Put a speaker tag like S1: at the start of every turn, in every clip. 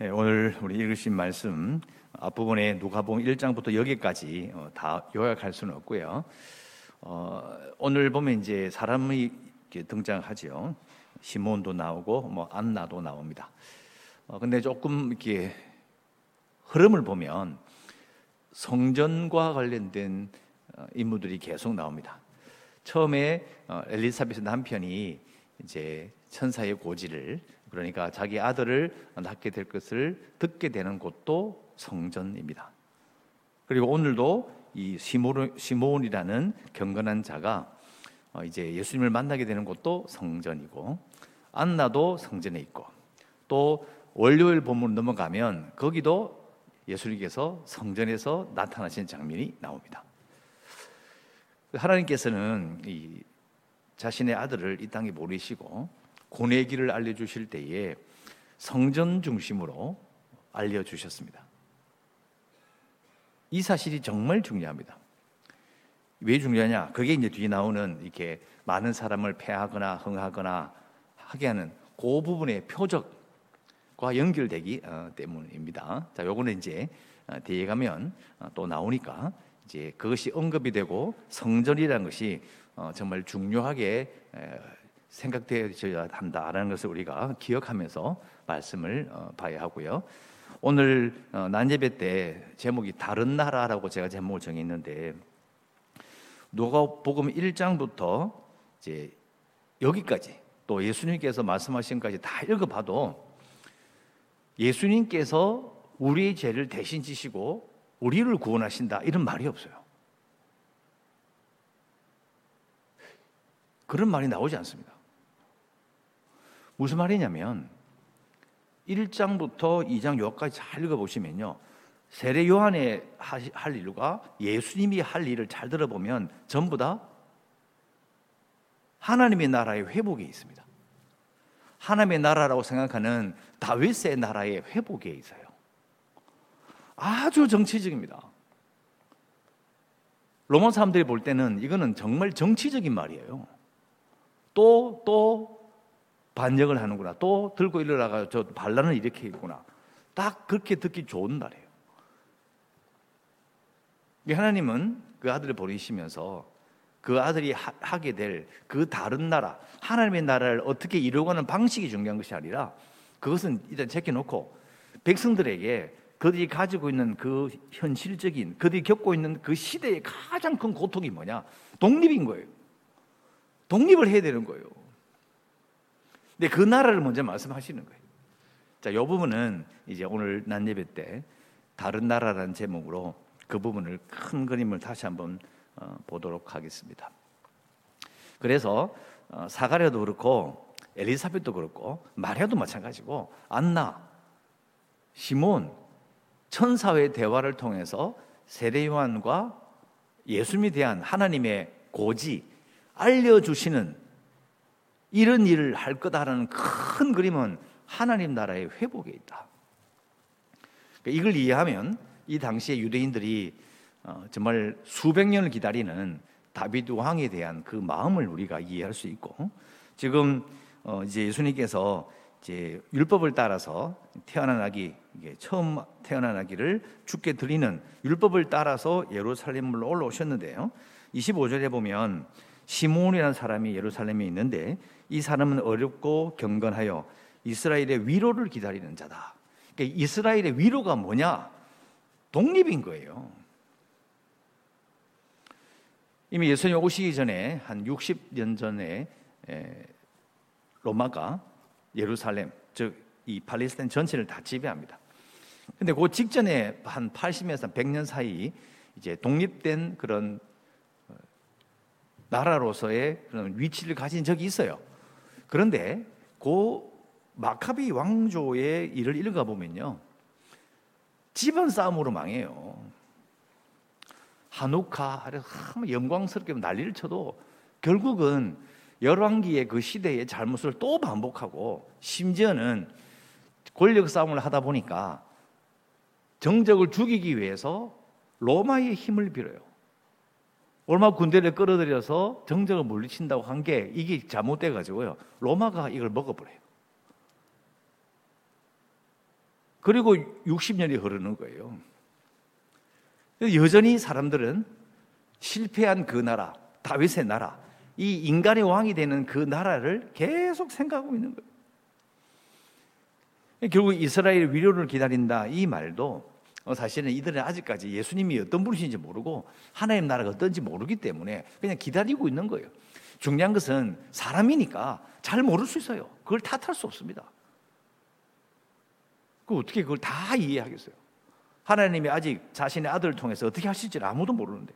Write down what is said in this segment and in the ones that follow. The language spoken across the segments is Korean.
S1: 네, 오늘 우리 읽으신 말씀 앞부분에 누가복음 1장부터 여기까지 어, 다 요약할 수는 없고요. 어, 오늘 보면 이제 사람이 등장하죠. 시몬도 나오고 뭐 안나도 나옵니다. 어, 근데 조금 이렇게 흐름을 보면 성전과 관련된 어, 인물들이 계속 나옵니다. 처음에 어, 엘리사벳의 남편이 이제 천사의 고지를 그러니까 자기 아들을 낳게 될 것을 듣게 되는 곳도 성전입니다. 그리고 오늘도 이 시몬, 이라는 경건한 자가 어, 이제 예수님을 만나게 되는 곳도 성전이고 안나도 성전에 있고 또 월요일 본문 넘어가면 거기도 예수님께서 성전에서 나타나신 장면이 나옵니다. 하나님께서는 이 자신의 아들을 이 땅에 모르시고 고뇌 길을 알려주실 때에 성전 중심으로 알려주셨습니다. 이 사실이 정말 중요합니다. 왜 중요하냐? 그게 이제 뒤에 나오는 이렇게 많은 사람을 패하거나 흥하거나 하게 하는 그 부분의 표적과 연결되기 어, 때문입니다. 자, 요거는 이제 어, 뒤에 가면 어, 또 나오니까 이제 그것이 언급이 되고 성전이라는 것이 정말 중요하게 생각되어야 한다라는 것을 우리가 기억하면서 말씀을 봐야 하고요. 오늘 난예배 때 제목이 다른 나라라고 제가 제목을 정했는데 누가복음 1장부터 이제 여기까지 또 예수님께서 말씀하신 까지 다 읽어봐도 예수님께서 우리의 죄를 대신 지시고 우리를 구원하신다 이런 말이 없어요. 그런 말이 나오지 않습니다. 무슨 말이냐면 1장부터 2장 여기까지 잘 읽어보시면요. 세례 요한의 할 일과 예수님이 할 일을 잘 들어보면 전부 다 하나님의 나라의 회복에 있습니다. 하나님의 나라라고 생각하는 다윗의 나라의 회복에 있어요. 아주 정치적입니다. 로마 사람들이 볼 때는 이거는 정말 정치적인 말이에요. 또, 또 반역을 하는구나. 또 들고 일어나가 저 반란을 있구나. 딱 그렇게 듣기 좋은 말이에요. 하나님은 그 아들을 보내시면서 그 아들이 하, 게 될 그 다른 나라, 하나님의 나라를 어떻게 이루어가는 방식이 중요한 것이 아니라 그것은 일단 제껴놓고 백성들에게 그들이 가지고 있는 그 현실적인 그들이 겪고 있는 그 시대의 가장 큰 고통이 뭐냐? 독립인 거예요. 독립을 해야 되는 거예요. 근데 그 나라를 먼저 말씀하시는 거예요. 자, 이 부분은 이제 오늘 난 예배 때 다른 나라라는 제목으로 그 부분을 큰 그림을 다시 한번 어, 보도록 하겠습니다. 그래서 어, 사가랴도 그렇고 엘리사벳도 그렇고 마리아도 마찬가지고 안나, 시몬 천사의 대화를 통해서 세례 요한과 예수님에 대한 하나님의 고지 알려주시는 이런 일을 할 거다라는 큰 그림은 하나님 나라의 회복에 있다. 그러니까 이걸 이해하면 이 당시에 유대인들이 어, 정말 수백 년을 기다리는 다비드 왕에 대한 그 마음을 우리가 이해할 수 있고 지금 어, 이제 예수님께서 이제 율법을 따라서 태어난 아기 처음 태어난 아기를 죽게 드리는 율법을 따라서 예루살렘으로 올라오셨는데요. 25절에 보면 시몬이라는 사람이 예루살렘에 있는데 이 사람은 어렵고 경건하여 이스라엘의 위로를 기다리는 자다. 그러니까 이스라엘의 위로가 뭐냐? 독립인 거예요. 이미 예수님 오시기 전에 한 60년 전에 로마가 예루살렘 즉 이 팔레스타인 전체를 다 지배합니다. 근데 그 직전에 한 80에서 100년 사이 이제 독립된 그런 어, 나라로서의 그런 위치를 가진 적이 있어요. 그런데 그 마카비 왕조의 일을 읽어 보면요. 집안 싸움으로 망해요. 한우카 영광스럽게 난리를 쳐도 결국은 열왕기의 그 시대의 잘못을 또 반복하고 심지어는 권력 싸움을 하다 보니까 정적을 죽이기 위해서 로마의 힘을 빌어요. 로마 군대를 끌어들여서 정적을 물리친다고 한 게 이게 잘못돼 가지고요. 로마가 이걸 먹어버려요. 그리고 60년이 흐르는 거예요. 여전히 사람들은 실패한 그 나라, 다윗의 나라, 이 인간의 왕이 되는 그 나라를 계속 생각하고 있는 거예요. 결국 이스라엘 위로를 기다린다 이 말도 어, 사실은 이들은 아직까지 예수님이 어떤 분이신지 모르고 하나님 나라가 어떤지 모르기 때문에 그냥 기다리고 있는 거예요. 중요한 것은 사람이니까 잘 모를 수 있어요. 그걸 탓할 수 없습니다. 그 어떻게 그걸 다 이해하겠어요? 하나님이 아직 자신의 아들을 통해서 어떻게 하실지 아무도 모르는데.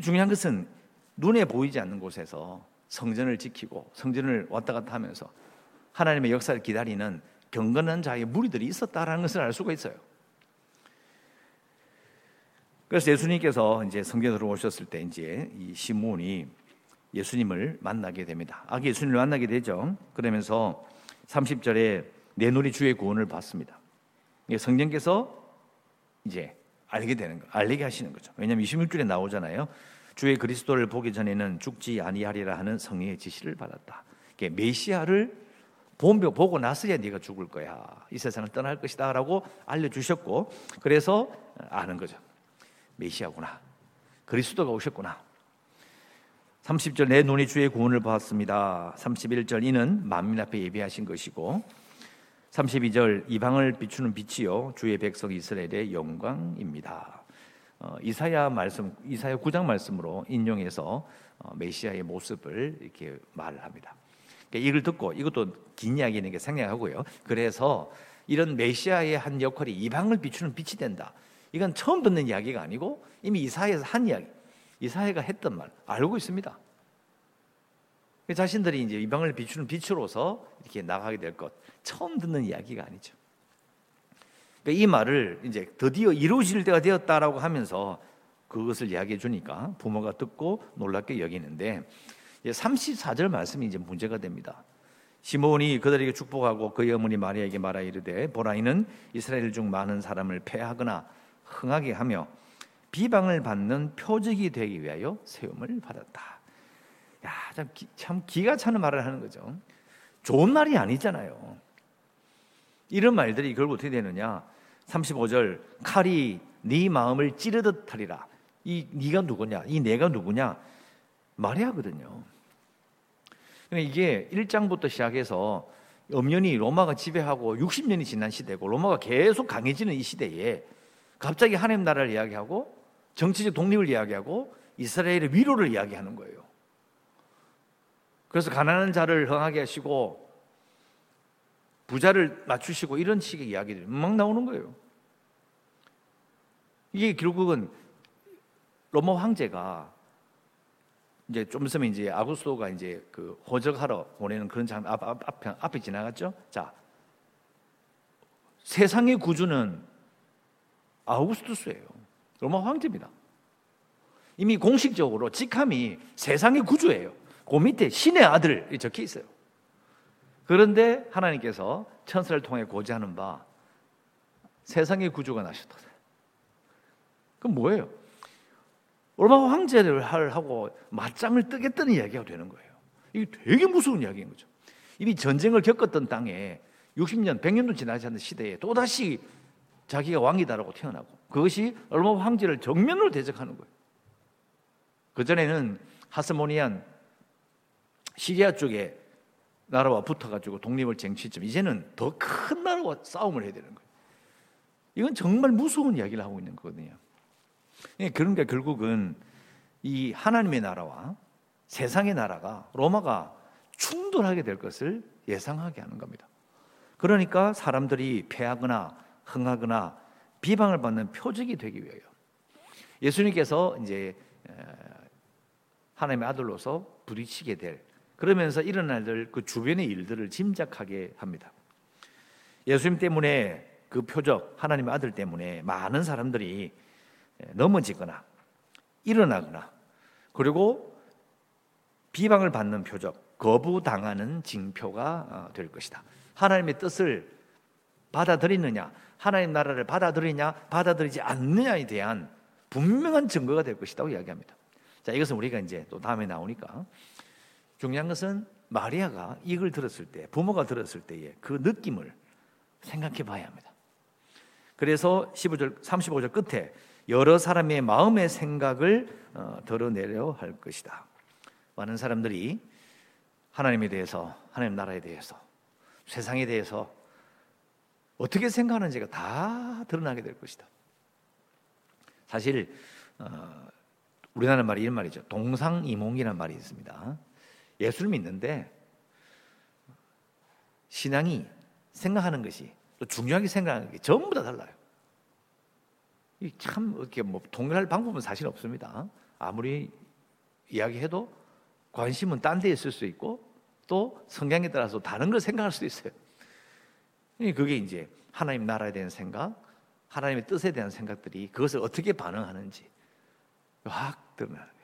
S1: 중요한 것은 눈에 보이지 않는 곳에서 성전을 지키고 성전을 왔다 갔다 하면서 하나님의 역사를 기다리는 경건한 자의 무리들이 있었다라는 것을 알 수가 있어요. 그래서 예수님께서 이제 성전으로 오셨을 때 이제 이 시몬이 예수님을 만나게 됩니다. 아, 예수님을 만나게 되죠. 그러면서 30절에 내 눈이 주의 구원을 받습니다. 성령께서 이제 알게 되는 거, 알게 하시는 거죠. 왜냐하면 26절에 나오잖아요. 주의 그리스도를 보기 전에는 죽지 아니하리라 하는 성령의 지시를 받았다. 메시아를 본병 보고 나서야 네가 죽을 거야. 이 세상을 떠날 것이다라고 알려 주셨고 그래서 아는 거죠. 메시아구나. 그리스도가 오셨구나. 30절 내 눈이 주의 구원을 보았습니다. 31절 이는 만민 앞에 예비하신 것이고 32절 이방을 비추는 빛이요 주의 백성 이스라엘의 영광입니다. 어, 이사야 말씀 이사야 9장 말씀으로 인용해서 어, 메시아의 모습을 이렇게 말을 합니다. 그러니까 이걸 듣고 이것도 긴 이야기는 게 생략하고요. 그래서 이런 메시아의 한 역할이 이방을 비추는 빛이 된다. 이건 처음 듣는 이야기가 아니고 이미 이사야에서 한 이야기. 이사야가 했던 말 알고 있습니다. 그 자신들이 이제 이방을 비추는 빛으로서 이렇게 나가게 될 것. 처음 듣는 이야기가 아니죠. 그러니까 이 말을 이제 드디어 이루어질 때가 되었다라고 하면서 그것을 이야기해 주니까 부모가 듣고 놀랍게 여기는데 34절 말씀이 이제 문제가 됩니다. 시몬이 그들에게 축복하고 그의 어머니 마리아에게 말하 이르되 보라 이는 이스라엘 중 많은 사람을 패하거나 흥하게 하며 비방을 받는 표적이 되기 위하여 세움을 받았다. 야, 참, 기, 참 기가 차는 말을 하는 거죠. 좋은 말이 아니잖아요. 이런 말들이 결국 어떻게 되느냐? 35절 칼이 네 마음을 찌르듯 하리라. 이 네가 누구냐? 이 내가 누구냐? 마리아거든요. 그러니까 이게 1장부터 시작해서 엄연히 로마가 지배하고 60년이 지난 시대고 로마가 계속 강해지는 이 시대에 갑자기 하나님 나라를 이야기하고 정치적 독립을 이야기하고 이스라엘의 위로를 이야기하는 거예요. 그래서 가난한 자를 흥하게 하시고 부자를 맞추시고 이런 식의 이야기들이 막 나오는 거예요. 이게 결국은 로마 황제가 이제 좀 있으면 이제 아구스토가 이제 그 호적하러 보내는 그런 장면 앞, 앞, 앞에, 앞에 지나갔죠. 자, 세상의 구주는 아우구스투스예요. 로마 황제입니다. 이미 공식적으로 직함이 세상의 구주예요. 그 밑에 신의 아들 적혀 있어요. 그런데 하나님께서 천사를 통해 고지하는 바 세상의 구주가 나셨다. 그럼 뭐예요? 로마 황제를 하고 맞짱을 뜨겠다는 이야기가 되는 거예요. 이게 되게 무서운 이야기인 거죠. 이미 전쟁을 겪었던 땅에 60년, 100년도 지나지 않는 시대에 또다시 자기가 왕이다라고 태어나고 그것이 로마 황제를 정면으로 대적하는 거예요. 그전에는 하스모니안 시리아 쪽에 나라와 붙어가지고 독립을 쟁취했지만 이제는 더 큰 나라와 싸움을 해야 되는 거예요. 이건 정말 무서운 이야기를 하고 있는 거거든요. 예, 그러니까 결국은 이 하나님의 나라와 세상의 나라가 로마가 충돌하게 될 것을 예상하게 하는 겁니다. 그러니까 사람들이 패하거나 흥하거나 비방을 받는 표적이 되기 위하여 예수님께서 이제 하나님의 아들로서 부딪히게 될 그러면서 일어날 그 주변의 일들을 짐작하게 합니다. 예수님 때문에 그 표적 하나님의 아들 때문에 많은 사람들이 넘어지거나 일어나거나 그리고 비방을 받는 표적, 거부당하는 징표가 어, 될 것이다. 하나님의 뜻을 받아들이느냐, 하나님 나라를 받아들이냐, 받아들이지 않느냐에 대한 분명한 증거가 될 것이라고 이야기합니다. 자, 이것은 우리가 이제 또 다음에 나오니까 중요한 것은 마리아가 이걸 들었을 때, 부모가 들었을 때의 그 느낌을 생각해 봐야 합니다. 그래서 15절, 35절 끝에 여러 사람의 마음의 생각을 어, 덜어내려 할 것이다. 많은 사람들이 하나님에 대해서, 하나님 나라에 대해서, 세상에 대해서 어떻게 생각하는지가 다 드러나게 될 것이다. 사실 어, 우리나라 말이 이런 말이죠. 동상이몽이라는 말이 있습니다. 예수를 믿는데 신앙이 생각하는 것이 또 중요하게 생각하는 게 전부 다 달라요. 참 이렇게 뭐 동일할 방법은 사실 없습니다. 아무리 이야기해도 관심은 딴 데 있을 수 있고 또 성향에 따라서 다른 걸 생각할 수도 있어요. 그게 이제 하나님 나라에 대한 생각, 하나님의 뜻에 대한 생각들이 그것을 어떻게 반응하는지 확 드러나는 거예요.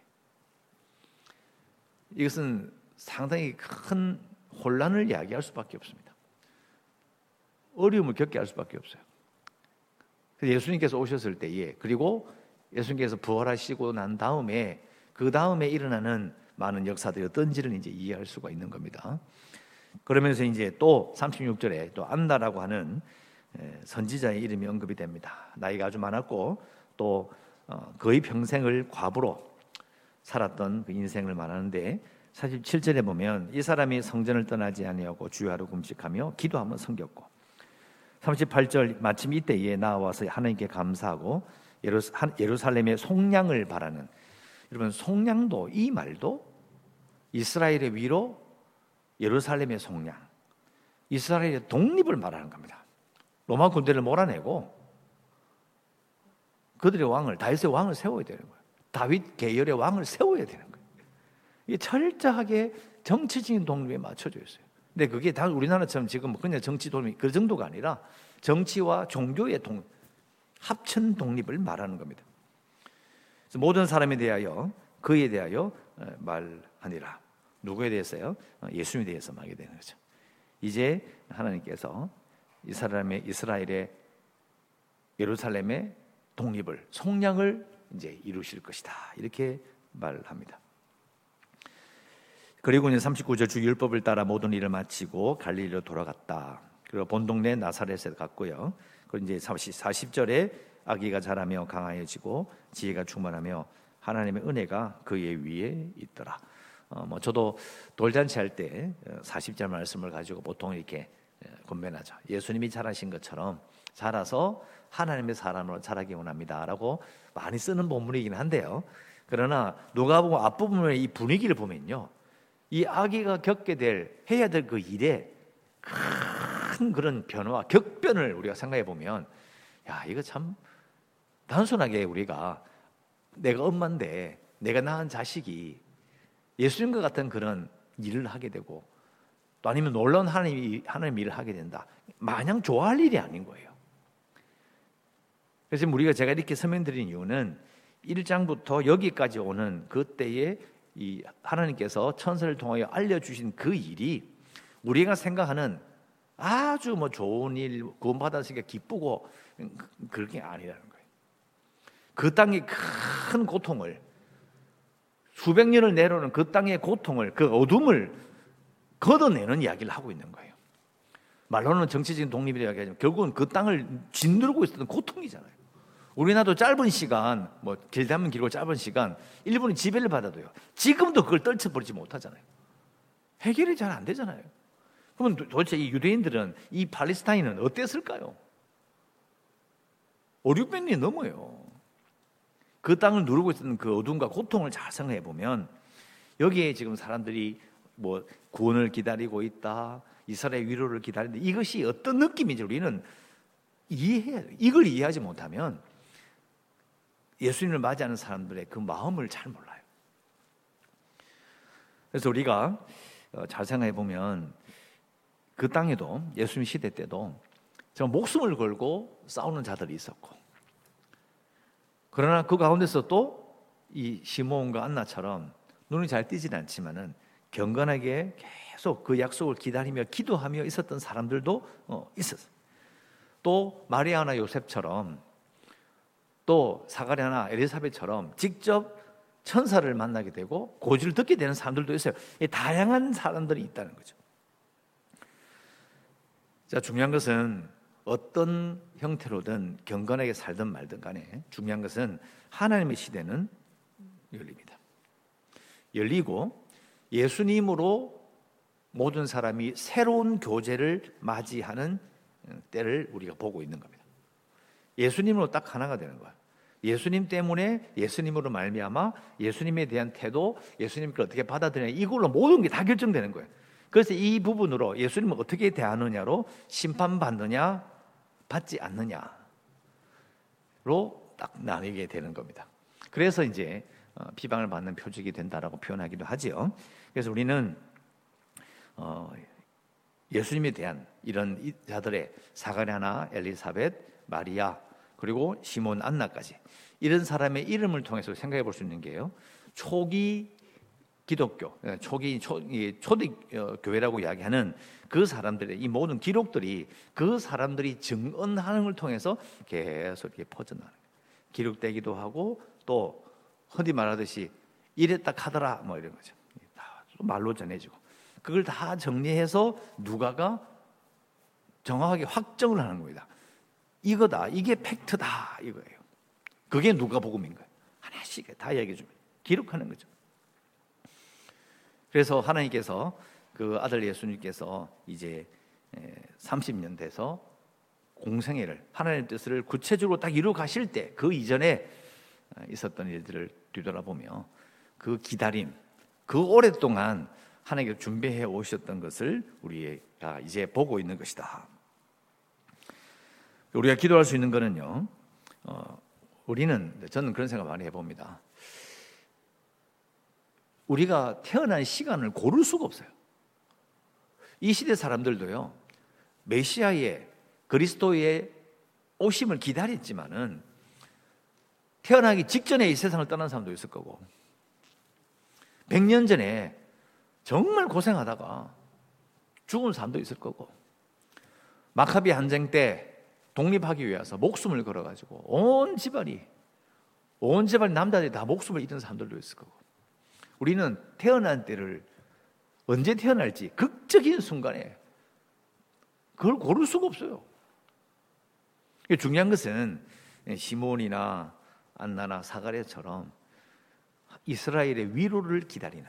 S1: 이것은 상당히 큰 혼란을 야기할 수밖에 없습니다. 어려움을 겪게 할 수밖에 없어요. 예수님께서 오셨을 때에 그리고 예수님께서 부활하시고 난 다음에 그 다음에 일어나는 많은 역사들이 어떤지를 이제 이해할 수가 있는 겁니다. 그러면서 이제 또 36절에 또 안나라고 하는 선지자의 이름이 언급이 됩니다. 나이가 아주 많았고 또 어, 거의 평생을 과부로 살았던 그 인생을 말하는데 47절에 보면 이 사람이 성전을 떠나지 아니하고 주야로 금식하며 기도하며 섬겼고 38절 마침 이때에 나와서 하나님께 감사하고 예루살렘의 속량을 바라는 여러분 속량도 이 말도 이스라엘의 위로 예루살렘의 속량 이스라엘의 독립을 말하는 겁니다. 로마 군대를 몰아내고 그들의 왕을 다윗의 왕을 세워야 되는 거예요. 다윗 계열의 왕을 세워야 되는 거예요. 이게 철저하게 정치적인 독립에 맞춰져 있어요. 근데 그게 다 우리나라처럼 지금 뭐 그냥 정치 독립 그 정도가 아니라 정치와 종교의 동, 합천 독립을 말하는 겁니다. 모든 사람에 대하여 그에 대하여 어, 말하니라. 누구에 대해서요? 어, 예수님에 대해서 말하게 되는 거죠. 이제 하나님께서 이 사람의 이스라엘의 예루살렘의 독립을 속량을 이제 이루실 것이다. 이렇게 말합니다. 그리고 이제 39절 주 율법을 따라 모든 일을 마치고 갈릴리로 돌아갔다. 그리고 본 동네 나사렛에 갔고요. 그리고 이제 40절에 아기가 자라며 강하여지고 지혜가 충만하며 하나님의 은혜가 그의 위에 있더라. 어, 뭐 저도 돌잔치 할 때 40절 어, 말씀을 가지고 보통 이렇게 권면하죠. 예수님이 자라신 것처럼 자라서 하나님의 사람으로 자라기 원합니다라고 많이 쓰는 본문이긴 한데요. 그러나 누가 보면 앞부분의 이 분위기를 보면요. 이 아기가 겪게 될 해야 될 그 일에 큰 그런 변화, 격변을 우리가 생각해 보면 야 이거 참 단순하게 우리가 내가 엄마인데 내가 낳은 자식이 예수님과 같은 그런 일을 하게 되고 또 아니면 놀라운 하나님 하나님 일을 하게 된다. 마냥 좋아할 일이 아닌 거예요. 그래서 우리가 제가 이렇게 설명드린 이유는 1장부터 여기까지 오는 그때에 이 하나님께서 천사를 통하여 알려주신 그 일이 우리가 생각하는 아주 뭐 좋은 일, 구원받았으니까 기쁘고 그게 아니라는 거예요. 그 땅의 큰 고통을 수백 년을 내려오는 그 땅의 고통을 그 어둠을 걷어내는 이야기를 하고 있는 거예요. 말로는 정치적인 독립이라고 하지만 결국은 그 땅을 짓누르고 있었던 고통이잖아요. 우리나라도 짧은 시간, 뭐 길다면 길고 짧은 시간, 일본이 지배를 받아도요. 지금도 그걸 떨쳐버리지 못하잖아요. 해결이 잘 안 되잖아요. 그러면 도대체 이 유대인들은 이 팔레스타인은 어땠을까요? 5, 600년이 넘어요. 그 땅을 누르고 있었던 그 어둠과 고통을 잘 생각해 보면 여기에 지금 사람들이 뭐 구원을 기다리고 있다, 이스라엘 위로를 기다리는데 이것이 어떤 느낌인지 우리는 이해해야 돼요. 이걸 이해하지 못하면 예수님을 맞이하는 사람들의 그 마음을 잘 몰라요. 그래서 우리가 어, 잘 생각해 보면 그 땅에도 예수님 시대 때도 정말 목숨을 걸고 싸우는 자들이 있었고 그러나 그 가운데서 또 이 시몬과 안나처럼 눈이 잘 띄지는 않지만은 경건하게 계속 그 약속을 기다리며 기도하며 있었던 사람들도 어, 있었어요. 또 마리아나 요셉처럼 또 사가랴나 엘리사벳처럼 직접 천사를 만나게 되고 고지를 듣게 되는 사람들도 있어요. 다양한 사람들이 있다는 거죠. 자, 중요한 것은 어떤 형태로든 경건하게 살든 말든 간에 중요한 것은 하나님의 시대는 열립니다. 열리고 예수님으로 모든 사람이 새로운 교제를 맞이하는 때를 우리가 보고 있는 겁니다. 예수님으로 딱 하나가 되는 거야. 예수님 때문에 예수님으로 말미암아 예수님에 대한 태도, 예수님께 어떻게 받아들이냐 이걸로 모든 게 다 결정되는 거예요. 그래서 이 부분으로 예수님을 어떻게 대하느냐로 심판받느냐 받지 않느냐로 딱 나뉘게 되는 겁니다. 그래서 이제 어, 비방을 받는 표적이 된다라고 표현하기도 하지요. 그래서 우리는 어, 예수님에 대한 이런 자들의 사가랴나 엘리사벳, 마리아 그리고 시몬 안나까지 이런 사람의 이름을 통해서 생각해 볼 수 있는 게요. 초기 기독교, 예, 초기 초, 초대 어, 교회라고 이야기하는 그 사람들의 이 모든 기록들이 그 사람들이 증언하는 걸 통해서 계속 이렇게 퍼져나가는. 기록되기도 하고 또 흔히 말하듯이 이랬다 카더라 뭐 이런 거죠. 다 말로 전해지고 그걸 다 정리해서 누가가 정확하게 확정을 하는 겁니다. 이거다, 이게 팩트다 이거예요. 그게 누가 복음인 거예요. 하나씩 다 얘기해 줍니다. 기록하는 거죠. 그래서 하나님께서 그 아들 예수님께서 이제 30년 돼서 공생애를 하나님의 뜻을 구체적으로 딱 이루어 가실 때 그 이전에 있었던 일들을 뒤돌아보며 그 기다림, 그 오랫동안 하나님께서 준비해 오셨던 것을 우리가 이제 보고 있는 것이다. 우리가 기도할 수 있는 것은요. 어, 우리는 저는 그런 생각 많이 해봅니다. 우리가 태어난 시간을 고를 수가 없어요. 이 시대 사람들도요. 메시아의 그리스도의 오심을 기다렸지만은 태어나기 직전에 이 세상을 떠난 사람도 있을 거고 100년 전에 정말 고생하다가 죽은 사람도 있을 거고 마카비 한쟁 때 독립하기 위해서 목숨을 걸어가지고 온 집안이 온 집안 남자들이 다 목숨을 잃은 사람들도 있을 거고 우리는 태어난 때를 언제 태어날지 극적인 순간에 그걸 고를 수가 없어요. 중요한 것은 시몬이나 안나나 사가랴처럼 이스라엘의 위로를 기다리는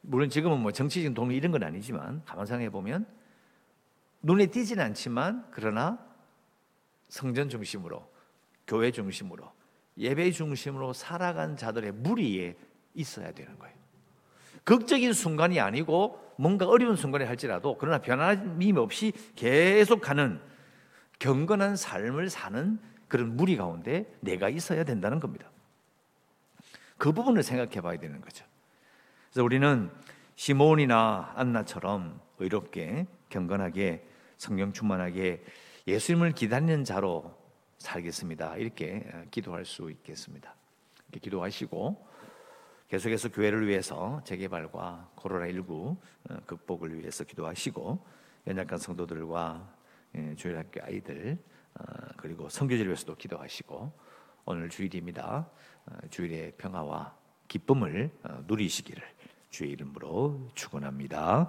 S1: 물론 지금은 뭐 정치적인 동료 이런 건 아니지만 가만 생각해 보면 눈에 띄지는 않지만 그러나 성전 중심으로 교회 중심으로 예배 중심으로 살아간 자들의 무리에 있어야 되는 거예요. 극적인 순간이 아니고 뭔가 어려운 순간에 할지라도 그러나 변함이 없이 계속 가는 경건한 삶을 사는 그런 무리 가운데 내가 있어야 된다는 겁니다. 그 부분을 생각해 봐야 되는 거죠. 그래서 우리는 시몬이나 안나처럼 의롭게 경건하게 성령 충만하게 예수님을 기다리는 자로 살겠습니다. 이렇게 기도할 수 있겠습니다. 이렇게 기도하시고 계속해서 교회를 위해서 재개발과 코로나19 어, 극복을 위해서 기도하시고 연약한 성도들과 예, 주일학교 아이들 어, 그리고 성교지를 위해서도 기도하시고 오늘 주일입니다. 어, 주일의 평화와 기쁨을 누리시기를 주의 이름으로 축원합니다.